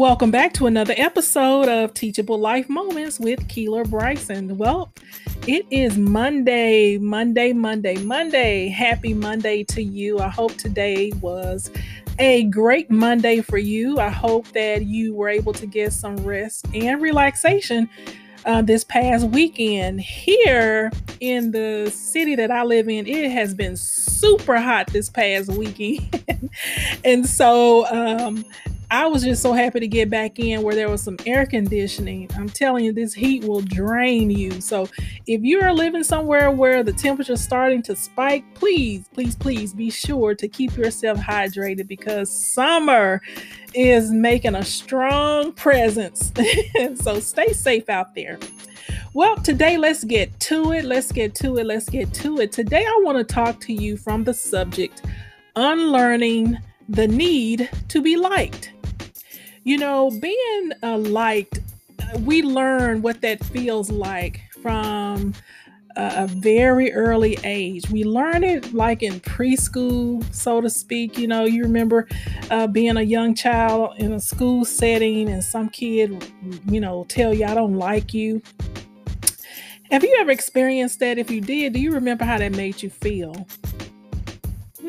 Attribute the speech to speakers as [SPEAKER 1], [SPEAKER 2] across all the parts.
[SPEAKER 1] Welcome back to another episode of Teachable Life Moments with Keeler Bryson. Well, it is Monday, Monday, Monday, Monday. Happy Monday to you. I hope today was a great Monday for you. I hope that you were able to get some rest and relaxation uh, this past weekend. Here in the city that I live in, it has been super hot this past weekend. and so, um, I was just so happy to get back in where there was some air conditioning. I'm telling you, this heat will drain you. So, if you are living somewhere where the temperature is starting to spike, please, please, please be sure to keep yourself hydrated because summer is making a strong presence. so, stay safe out there. Well, today let's get to it. Let's get to it. Let's get to it. Today, I want to talk to you from the subject unlearning the need to be liked. You know, being uh, liked, we learn what that feels like from a, a very early age. We learn it like in preschool, so to speak. You know, you remember uh, being a young child in a school setting and some kid, you know, tell you, I don't like you. Have you ever experienced that? If you did, do you remember how that made you feel?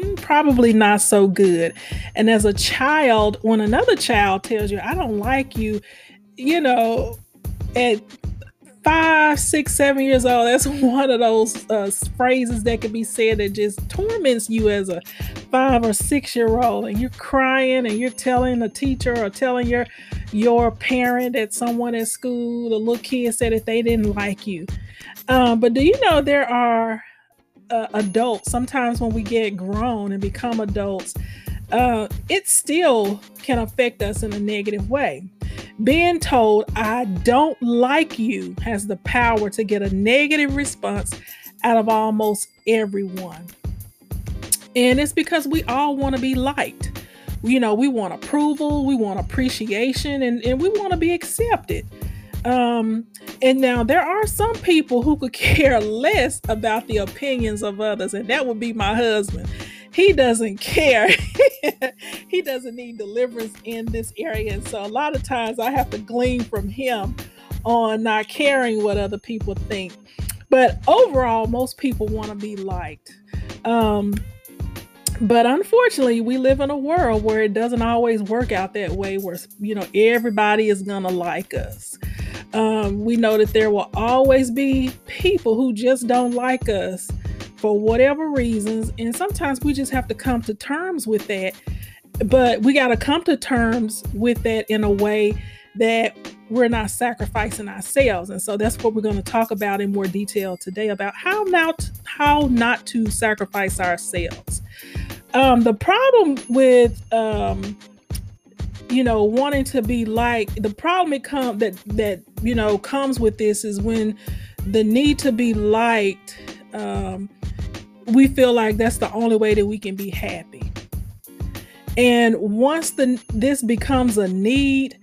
[SPEAKER 1] Mm, probably not so good. And as a child, when another child tells you, I don't like you, you know, at five, six, seven years old, that's one of those uh, phrases that can be said that just torments you as a five or six year old. And you're crying and you're telling the teacher or telling your your parent that someone at school, the little kid said that they didn't like you. Um, but do you know there are uh, adults, sometimes when we get grown and become adults, uh, it still can affect us in a negative way. Being told, I don't like you, has the power to get a negative response out of almost everyone. And it's because we all want to be liked. You know, we want approval, we want appreciation, and, and we want to be accepted. Um, and now there are some people who could care less about the opinions of others, and that would be my husband. He doesn't care. he doesn't need deliverance in this area. And so a lot of times I have to glean from him on not caring what other people think. But overall, most people want to be liked. Um, but unfortunately, we live in a world where it doesn't always work out that way, where, you know, everybody is to like us. Um, we know that there will always be people who just don't like us for whatever reasons. And sometimes we just have to come to terms with that. But we got to come to terms with that in a way that we're not sacrificing ourselves. And so that's what we're going to talk about in more detail today about how not how not to sacrifice ourselves. Um, the problem with um, you know wanting to be like the problem it come that that you know comes with this is when the need to be liked um we feel like that's the only way that we can be happy. And once the this becomes a need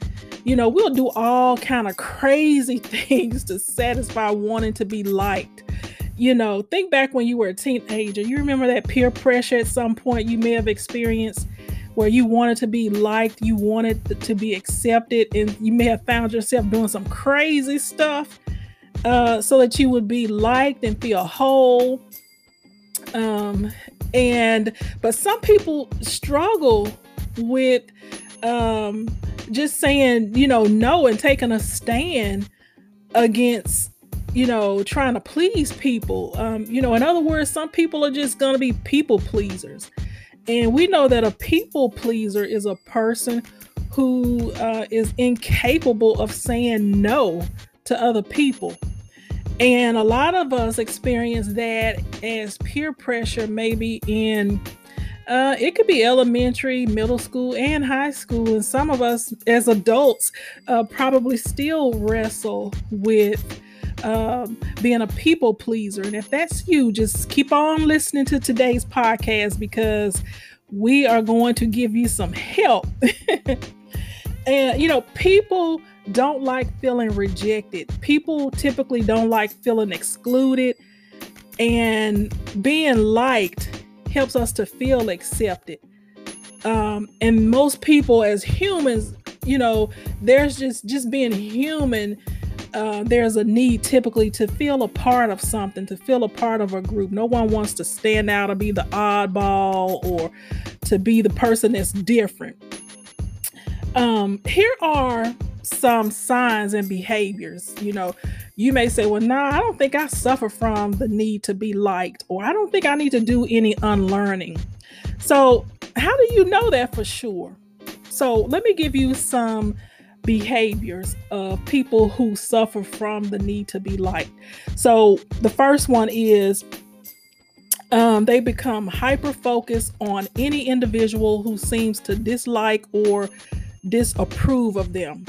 [SPEAKER 1] you know we'll do all kind of crazy things to satisfy wanting to be liked. You know think back when you were a teenager you remember that peer pressure at some point you may have experienced where you wanted to be liked, you wanted to be accepted, and you may have found yourself doing some crazy stuff uh, so that you would be liked and feel whole. Um, and but some people struggle with um, just saying, you know, no and taking a stand against you know, trying to please people. Um, you know, in other words, some people are just going to be people pleasers. And we know that a people pleaser is a person who uh, is incapable of saying no to other people. And a lot of us experience that as peer pressure, maybe in uh, it could be elementary, middle school, and high school. And some of us as adults uh, probably still wrestle with um, being a people pleaser. And if that's you, just keep on listening to today's podcast because we are going to give you some help. and, you know, people don't like feeling rejected, people typically don't like feeling excluded. And being liked helps us to feel accepted. Um, and most people, as humans, you know, there's just just being human. Uh, there's a need typically to feel a part of something, to feel a part of a group. No one wants to stand out or be the oddball or to be the person that's different. Um, here are some signs and behaviors. You know, you may say, well, nah, I don't think I suffer from the need to be liked, or I don't think I need to do any unlearning. So, how do you know that for sure? So, let me give you some behaviors of people who suffer from the need to be liked. So, the first one is um, they become hyper focused on any individual who seems to dislike or disapprove of them.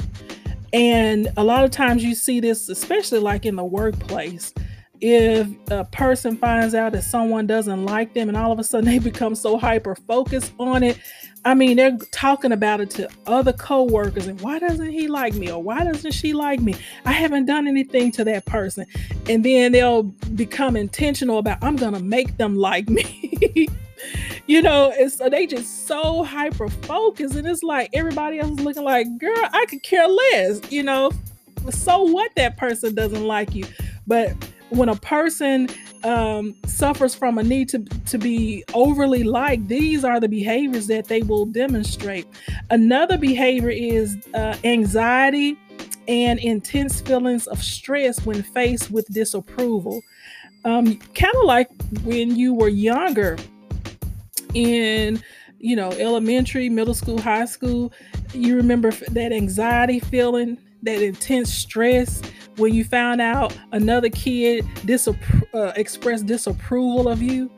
[SPEAKER 1] And a lot of times you see this, especially like in the workplace. If a person finds out that someone doesn't like them and all of a sudden they become so hyper focused on it, I mean, they're talking about it to other coworkers and why doesn't he like me or why doesn't she like me? I haven't done anything to that person. And then they'll become intentional about, I'm to make them like me. you know, and so they just so hyper focused, and it's like everybody else is looking like, girl, I could care less, you know. So what that person doesn't like you, but when a person um, suffers from a need to, to be overly liked, these are the behaviors that they will demonstrate. Another behavior is uh, anxiety and intense feelings of stress when faced with disapproval. Um, kind of like when you were younger, in you know elementary middle school high school you remember that anxiety feeling that intense stress when you found out another kid disappro- uh, expressed disapproval of you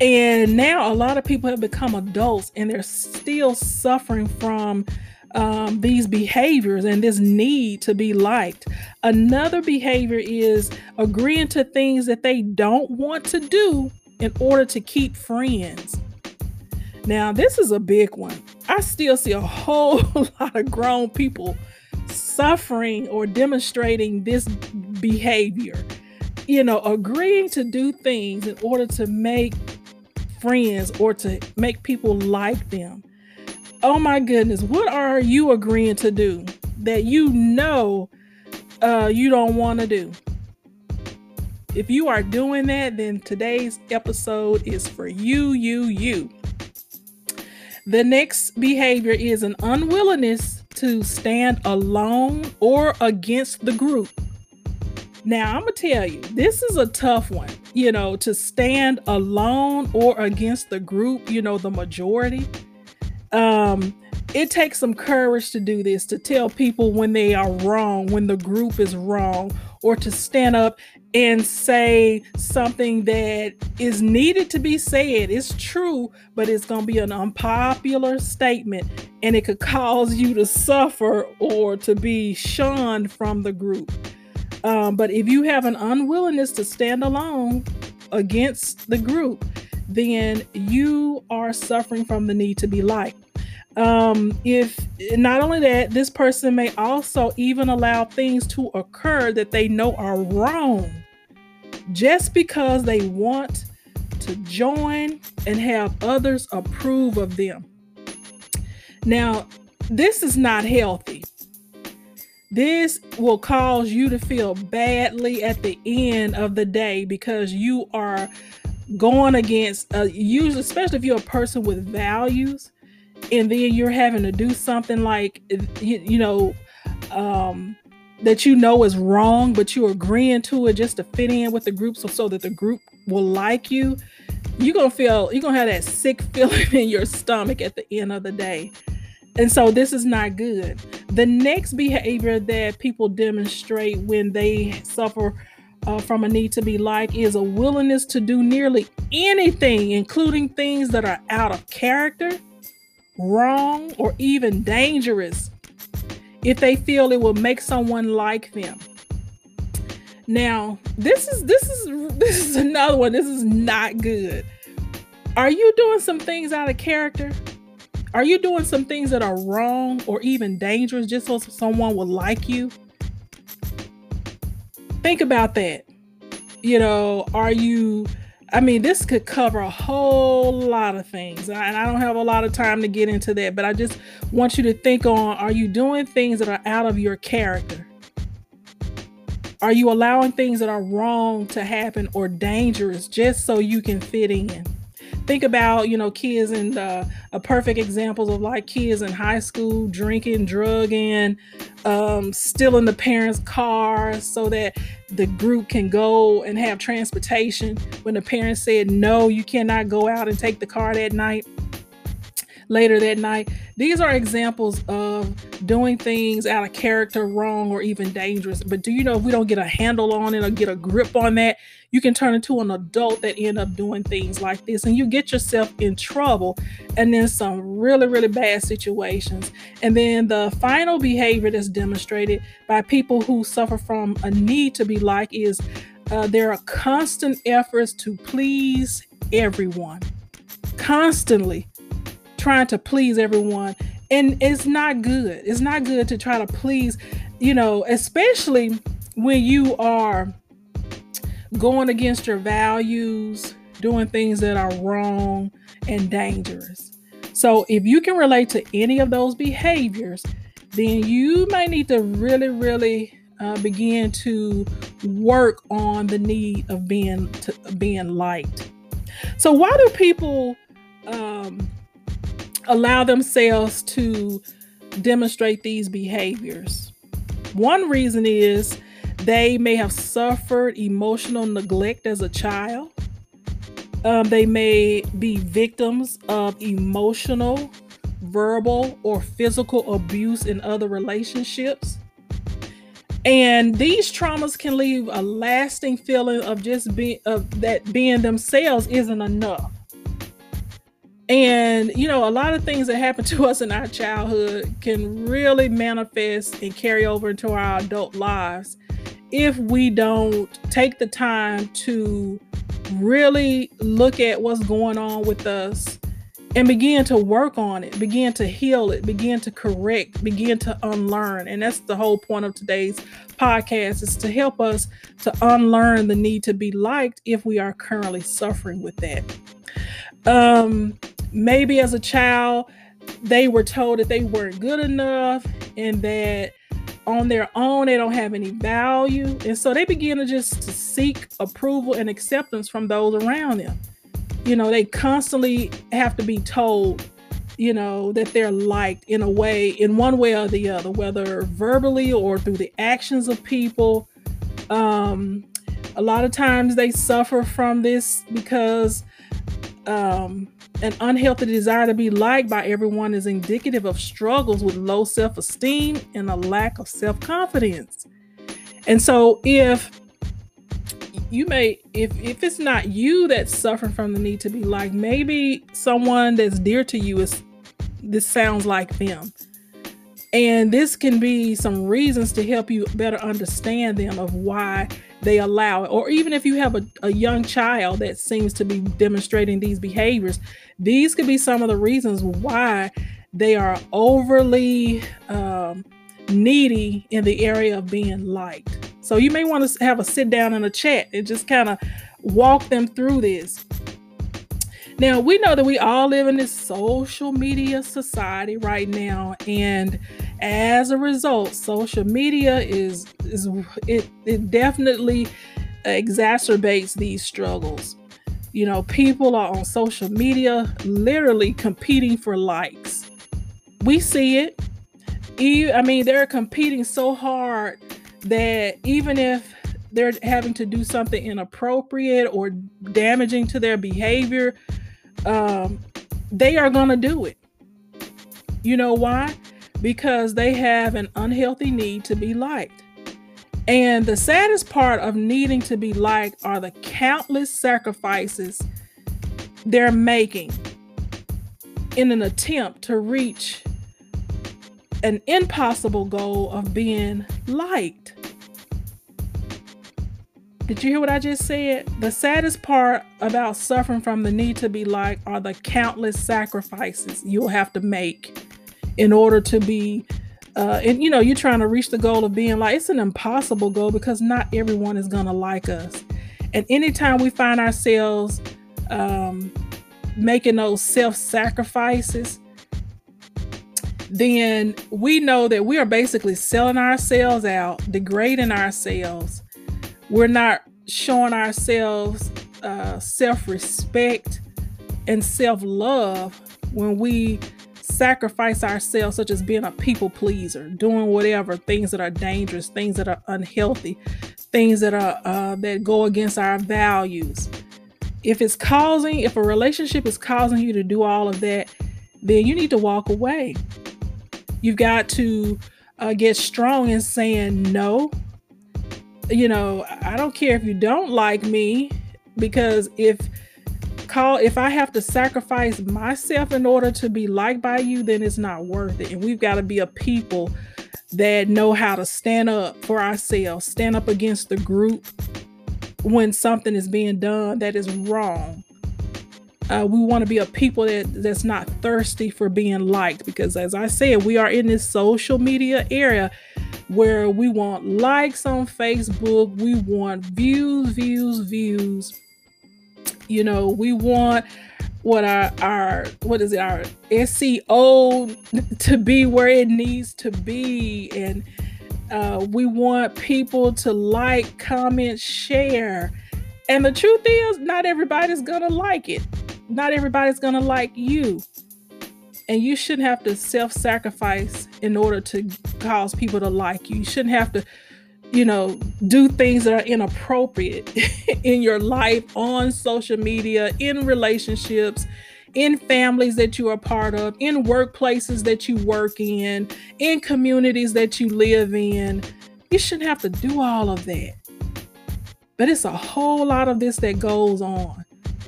[SPEAKER 1] and now a lot of people have become adults and they're still suffering from um, these behaviors and this need to be liked. Another behavior is agreeing to things that they don't want to do in order to keep friends. Now, this is a big one. I still see a whole lot of grown people suffering or demonstrating this behavior. You know, agreeing to do things in order to make friends or to make people like them. Oh my goodness, what are you agreeing to do that you know uh, you don't want to do? If you are doing that, then today's episode is for you, you, you. The next behavior is an unwillingness to stand alone or against the group. Now, I'm going to tell you, this is a tough one, you know, to stand alone or against the group, you know, the majority. Um, it takes some courage to do this, to tell people when they are wrong, when the group is wrong, or to stand up and say something that is needed to be said. It's true, but it's going to be an unpopular statement and it could cause you to suffer or to be shunned from the group. Um, but if you have an unwillingness to stand alone against the group, then you are suffering from the need to be liked. Um, if not only that, this person may also even allow things to occur that they know are wrong just because they want to join and have others approve of them. Now, this is not healthy. This will cause you to feel badly at the end of the day because you are going against, uh, usually, especially if you're a person with values and then you're having to do something like you, you know um, that you know is wrong but you're agreeing to it just to fit in with the group so, so that the group will like you you're gonna feel you're gonna have that sick feeling in your stomach at the end of the day and so this is not good the next behavior that people demonstrate when they suffer uh, from a need to be liked is a willingness to do nearly anything including things that are out of character wrong, or even dangerous if they feel it will make someone like them. Now, this is this is this is another one. This is not good. Are you doing some things out of character? Are you doing some things that are wrong or even dangerous just so someone will like you? Think about that. You know, are you I mean, this could cover a whole lot of things, and I don't have a lot of time to get into that, but I just want you to think on are you doing things that are out of your character? Are you allowing things that are wrong to happen or dangerous just so you can fit in? Think about you know kids and uh, a perfect examples of like kids in high school drinking drugging um, stealing the parents cars so that the group can go and have transportation. When the parents said no you cannot go out and take the car that night later that night. These are examples of doing things out of character, wrong, or even dangerous. But do you know if we don't get a handle on it or get a grip on that, you can turn into an adult that end up doing things like this and you get yourself in trouble and then some really really bad situations and then the final behavior that's demonstrated by people who suffer from a need to be like is uh, there are constant efforts to please everyone constantly trying to please everyone. And it's not good. It's not good to try to please, you know, especially when you are going against your values, doing things that are wrong and dangerous. So if you can relate to any of those behaviors, then you may need to really, really uh, begin to work on the need of being to, being liked. So why do people um, allow themselves to demonstrate these behaviors. One reason is they may have suffered emotional neglect as a child. Um, they may be victims of emotional, verbal, or physical abuse in other relationships. And these traumas can leave a lasting feeling of just being of that being themselves isn't enough. And, you know, a lot of things that happen to us in our childhood can really manifest and carry over into our adult lives if we don't take the time to really look at what's going on with us and begin to work on it, begin to heal it, begin to correct, begin to unlearn. And that's the whole point of today's podcast is to help us to unlearn the need to be liked if we are currently suffering with that. Um, maybe as a child, they were told that they weren't good enough and that on their own they don't have any value. And so they begin to just to seek approval and acceptance from those around them. You know, they constantly have to be told, you know, that they're liked in a way, in one way or the other, whether verbally or through the actions of people. Um, a lot of times they suffer from this because um, an unhealthy desire to be liked by everyone is indicative of struggles with low self esteem and a lack of self confidence. And so, if you may, if, if it's not you that's suffering from the need to be liked, maybe someone that's dear to you is, this sounds like them. And this can be some reasons to help you better understand them of why they allow it. Or even if you have a, a young child that seems to be demonstrating these behaviors, these could be some of the reasons why they are overly um, needy in the area of being liked. So you may want to have a sit down and a chat and just kind of walk them through this. Now, we know that we all live in this social media society right now, and as a result, social media is is it, it definitely exacerbates these struggles. You know, people are on social media literally competing for likes. We see it. I mean, they're competing so hard that even if they're having to do something inappropriate or damaging to their behavior, um, they are going to do it. You know why? Because they have an unhealthy need to be liked. And the saddest part of needing to be liked are the countless sacrifices they're making in an attempt to reach an impossible goal of being liked. Did you hear what I just said? The saddest part about suffering from the need to be liked are the countless sacrifices you'll have to make in order to be uh, and you know you're trying to reach the goal of being like it's an impossible goal because not everyone is gonna like us And anytime we find ourselves um, making those self sacrifices, then we know that we are basically selling ourselves out, degrading ourselves. We're not showing ourselves uh, self respect and self love when we sacrifice ourselves, such as being a people pleaser, doing whatever things that are dangerous, things that are unhealthy, things that are uh, that go against our values. If it's causing, if a relationship is causing you to do all of that, then you need to walk away. You've got to uh, get strong in saying no. You know, I don't care if you don't like me, because if call if I have to sacrifice myself in order to be liked by you, then it's not worth it. And we've got to be a people that know how to stand up for ourselves, stand up against the group when something is being done that is wrong. Uh, we want to be a people that that's not thirsty for being liked because as i said we are in this social media area where we want likes on facebook we want views views views. You know we want what our our what is it our seo to be where it needs to be. And uh, we want people to like comment share. And the truth is not everybody's gonna like it. Not everybody's to like you. And you shouldn't have to self sacrifice in order to cause people to like you. You shouldn't have to, you know, do things that are inappropriate in your life, on social media, in relationships, in families that you are part of, in workplaces that you work in, in communities that you live in. You shouldn't have to do all of that. But it's a whole lot of this that goes on.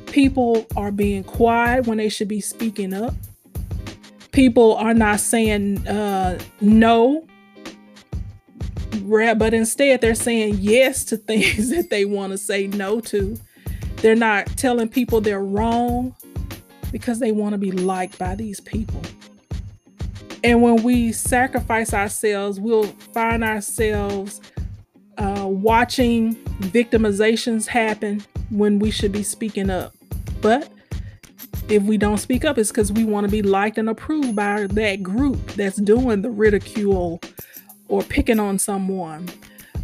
[SPEAKER 1] People are being quiet when they should be speaking up. People are not saying uh, no, but instead they're saying yes to things that they want to say no to. They're not telling people they're wrong because they want to be liked by these people. And when we sacrifice ourselves, we'll find ourselves uh, watching victimizations happen when we should be speaking up. But if we don't speak up, it's because we want to be liked and approved by that group that's doing the ridicule or picking on someone.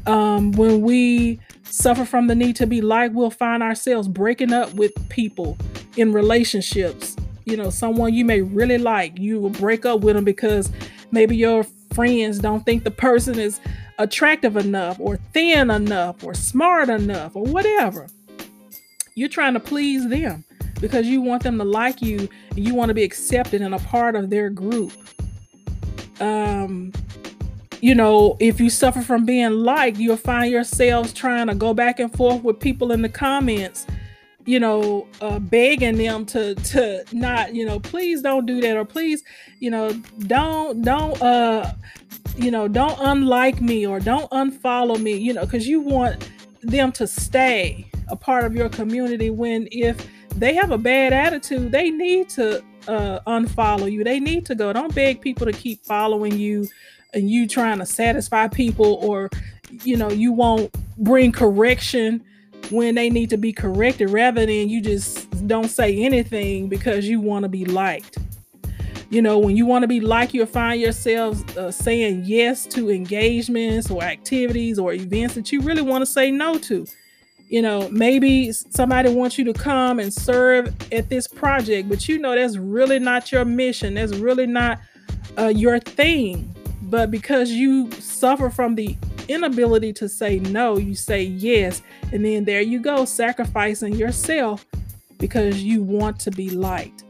[SPEAKER 1] Um, when we suffer from the need to be liked, we'll find ourselves breaking up with people in relationships. You know, someone you may really like, you will break up with them because maybe your friends don't think the person is attractive enough or thin enough or smart enough or whatever. You're trying to please them because you want them to like you and you want to be accepted and a part of their group. Um, you know, if you suffer from being liked, you'll find yourselves trying to go back and forth with people in the comments, you know, uh, begging them to to not, you know, please don't do that or please, you know, don't don't uh you know, don't unlike me or don't unfollow me, you know, because you want them to stay a part of your community when if they have a bad attitude, they need to uh, unfollow you. They need to go. Don't beg people to keep following you and you trying to satisfy people or you know, you won't bring correction when they need to be corrected rather than you just don't say anything because you want to be liked. You know, when you want to be liked, you'll find yourselves uh, saying yes to engagements or activities or events that you really want to say no to you know, maybe somebody wants you to come and serve at this project, but you know that's really not your mission. That's really not uh, your thing. But because you suffer from the inability to say no, you say yes. And then there you go, sacrificing yourself because you want to be liked.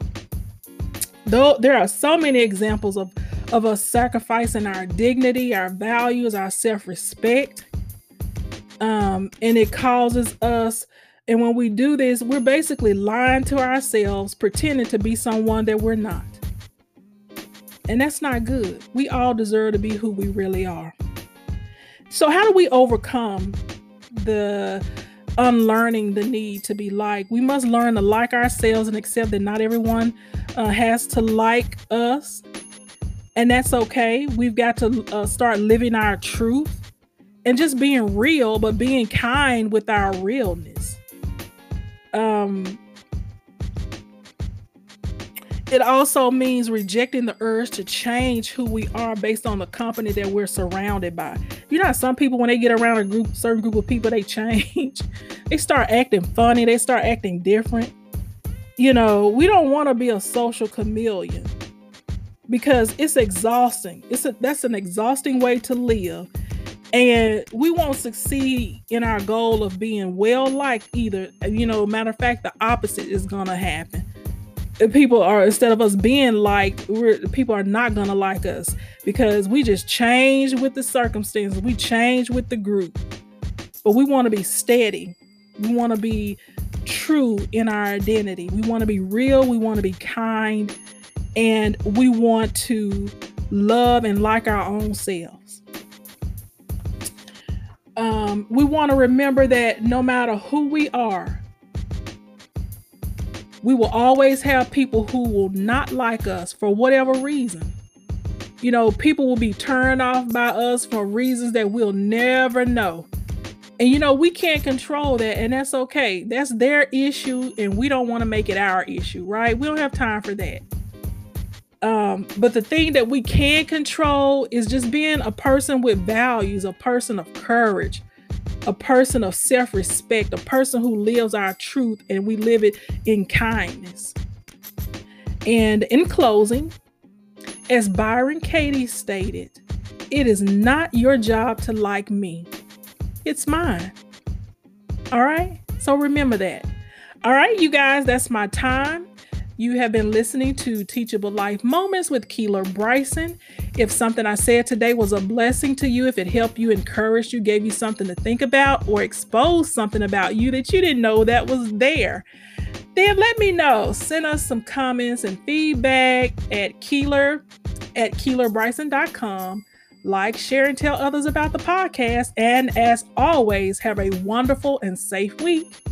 [SPEAKER 1] Though there are so many examples of, of us sacrificing our dignity, our values, our self respect um, and it causes us and when we do this we're basically lying to ourselves pretending to be someone that we're not. And that's not good. We all deserve to be who we really are. So how do we overcome the unlearning the need to be like? we must learn to like ourselves and accept that not everyone uh, has to like us. And that's okay. We've got to uh, start living our truth and just being real, but being kind with our realness. Um, it also means rejecting the urge to change who we are based on the company that we're surrounded by. You know, some people when they get around a group, certain group of people, they change. they start acting funny. They start acting different. You know, we don't want to be a social chameleon because it's exhausting. It's a that's an exhausting way to live. And we won't succeed in our goal of being well liked either. You know, matter of fact, the opposite is gonna happen. People are instead of us being like we're people are not gonna like us because we just change with the circumstances we change with the group. But we want to be steady. We want to be true in our identity. We want to be real we want to be kind and we want to love and like our own selves um, we want to remember that no matter who we are we will always have people who will not like us for whatever reason. You know, people will be turned off by us for reasons that we'll never know. And you know, we can't control that, and that's okay. That's their issue, and we don't want to make it our issue, right? We don't have time for that. Um, but the thing that we can control is just being a person with values, a person of courage, a person of self respect, a person who lives our truth and we live it in kindness. And in closing, as Byron Katie stated, it is not your job to like me, it's mine. All right? So remember that. All right, you guys, that's my time. You have been listening to Teachable Life Moments with Keeler Bryson. If something I said today was a blessing to you, if it helped you, encouraged you, gave you something to think about, or exposed something about you that you didn't know that was there, then let me know. Send us some comments and feedback at Keeler at KeelerBryson.com. Like, share, and tell others about the podcast. And as always, have a wonderful and safe week.